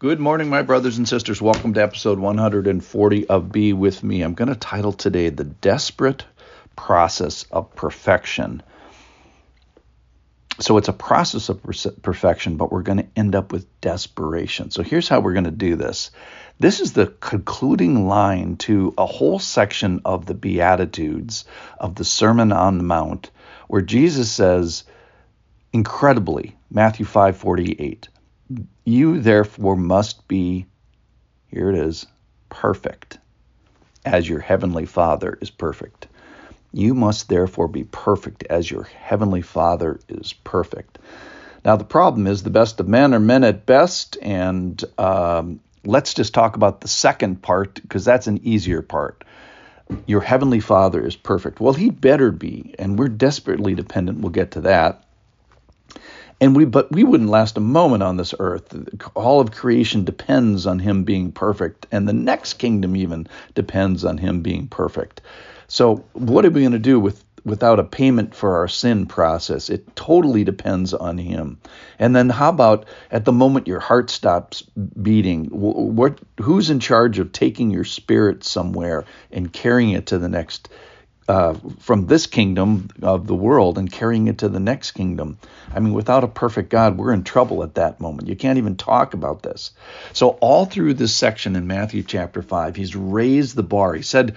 Good morning, my brothers and sisters. Welcome to episode 140 of Be With Me. I'm going to title today The Desperate Process of Perfection. So it's a process of perfection, but we're going to end up with desperation. So here's how we're going to do this. This is the concluding line to a whole section of the Beatitudes of the Sermon on the Mount, where Jesus says, incredibly, Matthew 5:48, you therefore must be, here it is, perfect, as your heavenly Father is perfect. You must therefore be perfect as your heavenly Father is perfect. Now, the problem is the best of men are men at best, and um, let's just talk about the second part because that's an easier part. Your heavenly Father is perfect. Well, he better be, and we're desperately dependent. We'll get to that and we but we wouldn't last a moment on this earth. All of creation depends on him being perfect and the next kingdom even depends on him being perfect. So what are we going to do with without a payment for our sin process? It totally depends on him. And then how about at the moment your heart stops beating what who's in charge of taking your spirit somewhere and carrying it to the next uh, from this kingdom of the world and carrying it to the next kingdom. I mean, without a perfect God, we're in trouble at that moment. You can't even talk about this. So, all through this section in Matthew chapter 5, he's raised the bar. He said,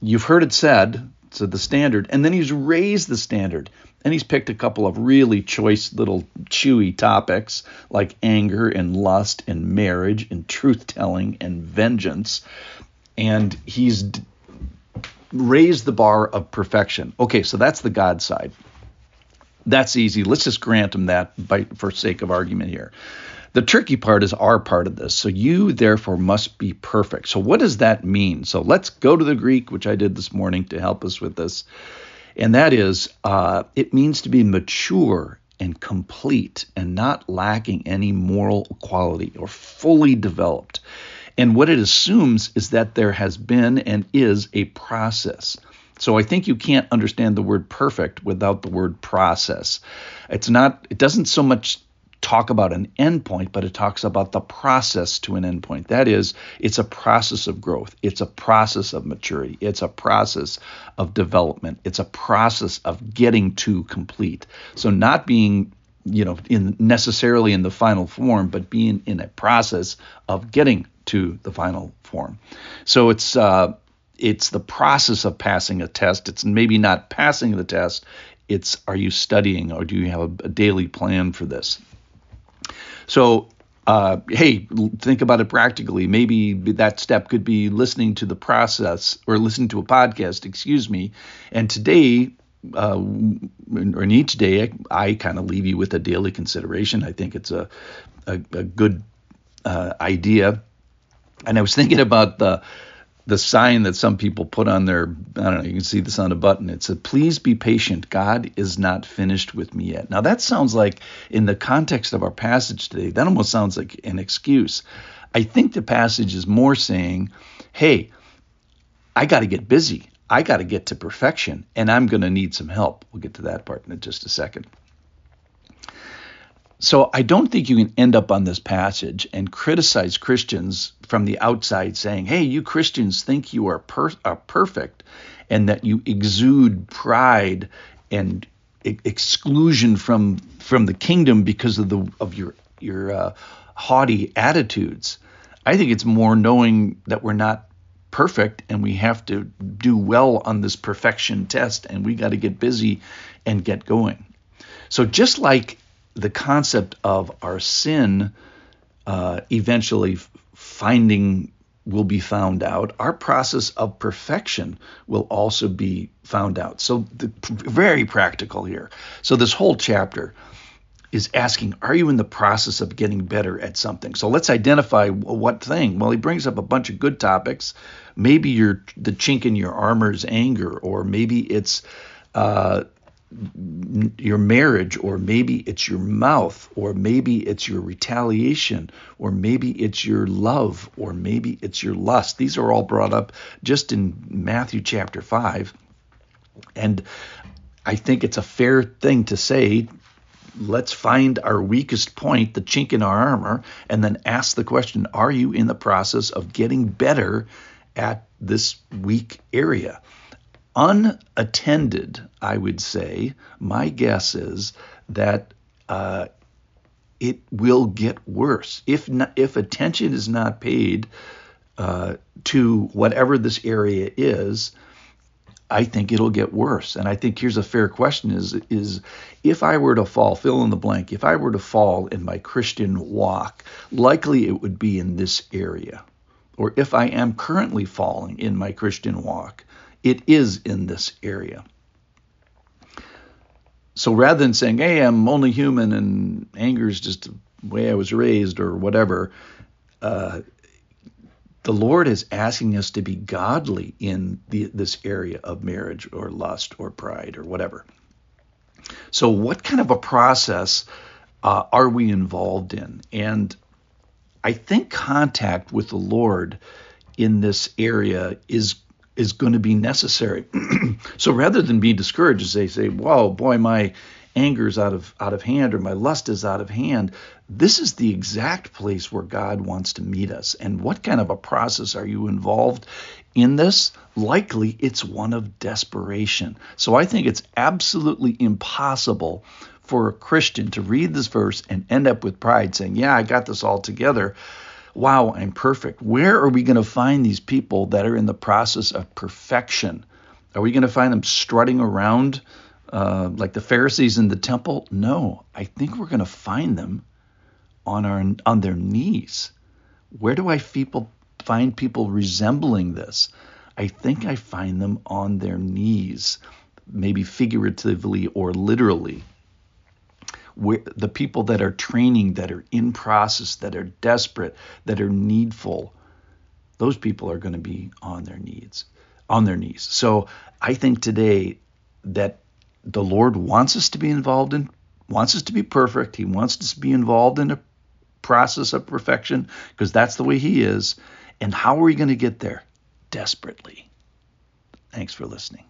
You've heard it said, so the standard, and then he's raised the standard. And he's picked a couple of really choice little chewy topics like anger and lust and marriage and truth telling and vengeance. And he's raise the bar of perfection. Okay, so that's the God side. That's easy. Let's just grant him that by, for sake of argument here. The tricky part is our part of this. So you therefore must be perfect. So what does that mean? So let's go to the Greek, which I did this morning to help us with this. And that is, uh, it means to be mature and complete and not lacking any moral quality or fully developed. And what it assumes is that there has been and is a process. So I think you can't understand the word perfect without the word process. It's not it doesn't so much talk about an endpoint, but it talks about the process to an endpoint. That is, it's a process of growth. It's a process of maturity. It's a process of development. It's a process of getting to complete. So not being you know in necessarily in the final form but being in a process of getting to the final form. So it's uh, it's the process of passing a test. It's maybe not passing the test. It's are you studying or do you have a, a daily plan for this? So uh, hey, think about it practically. Maybe that step could be listening to the process or listening to a podcast, excuse me. And today, uh, or in each day, I, I kind of leave you with a daily consideration. I think it's a, a, a good uh, idea and I was thinking about the the sign that some people put on their I don't know, you can see this on a button. It said, Please be patient. God is not finished with me yet. Now that sounds like in the context of our passage today, that almost sounds like an excuse. I think the passage is more saying, Hey, I got to get busy. I got to get to perfection, and I'm going to need some help. We'll get to that part in just a second. So I don't think you can end up on this passage and criticize Christians from the outside saying, hey, you Christians think you are, per- are perfect and that you exude pride and e- exclusion from from the kingdom because of the of your your uh, haughty attitudes. I think it's more knowing that we're not perfect and we have to do well on this perfection test and we got to get busy and get going. So just like the concept of our sin uh, eventually finding will be found out. Our process of perfection will also be found out. So, the, very practical here. So, this whole chapter is asking, Are you in the process of getting better at something? So, let's identify what thing. Well, he brings up a bunch of good topics. Maybe you're the chink in your armor is anger, or maybe it's uh, your marriage, or maybe it's your mouth, or maybe it's your retaliation, or maybe it's your love, or maybe it's your lust. These are all brought up just in Matthew chapter 5. And I think it's a fair thing to say let's find our weakest point, the chink in our armor, and then ask the question Are you in the process of getting better at this weak area? Unattended, I would say, my guess is that uh, it will get worse. If, not, if attention is not paid uh, to whatever this area is, I think it'll get worse. And I think here's a fair question is is if I were to fall, fill in the blank, if I were to fall in my Christian walk, likely it would be in this area. Or if I am currently falling in my Christian walk, it is in this area. So rather than saying, hey, I'm only human and anger is just the way I was raised or whatever, uh, the Lord is asking us to be godly in the, this area of marriage or lust or pride or whatever. So, what kind of a process uh, are we involved in? And I think contact with the Lord in this area is is going to be necessary. so rather than be discouraged as they say, "Whoa, boy, my anger is out of out of hand or my lust is out of hand this is the exact place where god wants to meet us. And what kind of a process are you involved in this? Likely it's one of desperation. So i think it's absolutely impossible for a christian to read this verse and end up with pride saying yeah i got this all together wow i'm perfect where are we going to find these people that are in the process of perfection are we going to find them strutting around uh, like the Pharisees in the temple? No, I think we're going to find them on our on their knees. Where do I people find people resembling this? I think I find them on their knees, maybe figuratively or literally. Where the people that are training, that are in process, that are desperate, that are needful, those people are going to be on their knees, on their knees. So I think today that the Lord wants us to be involved in, wants us to be perfect. He wants us to be involved in a process of perfection because that's the way He is. And how are we going to get there? Desperately. Thanks for listening.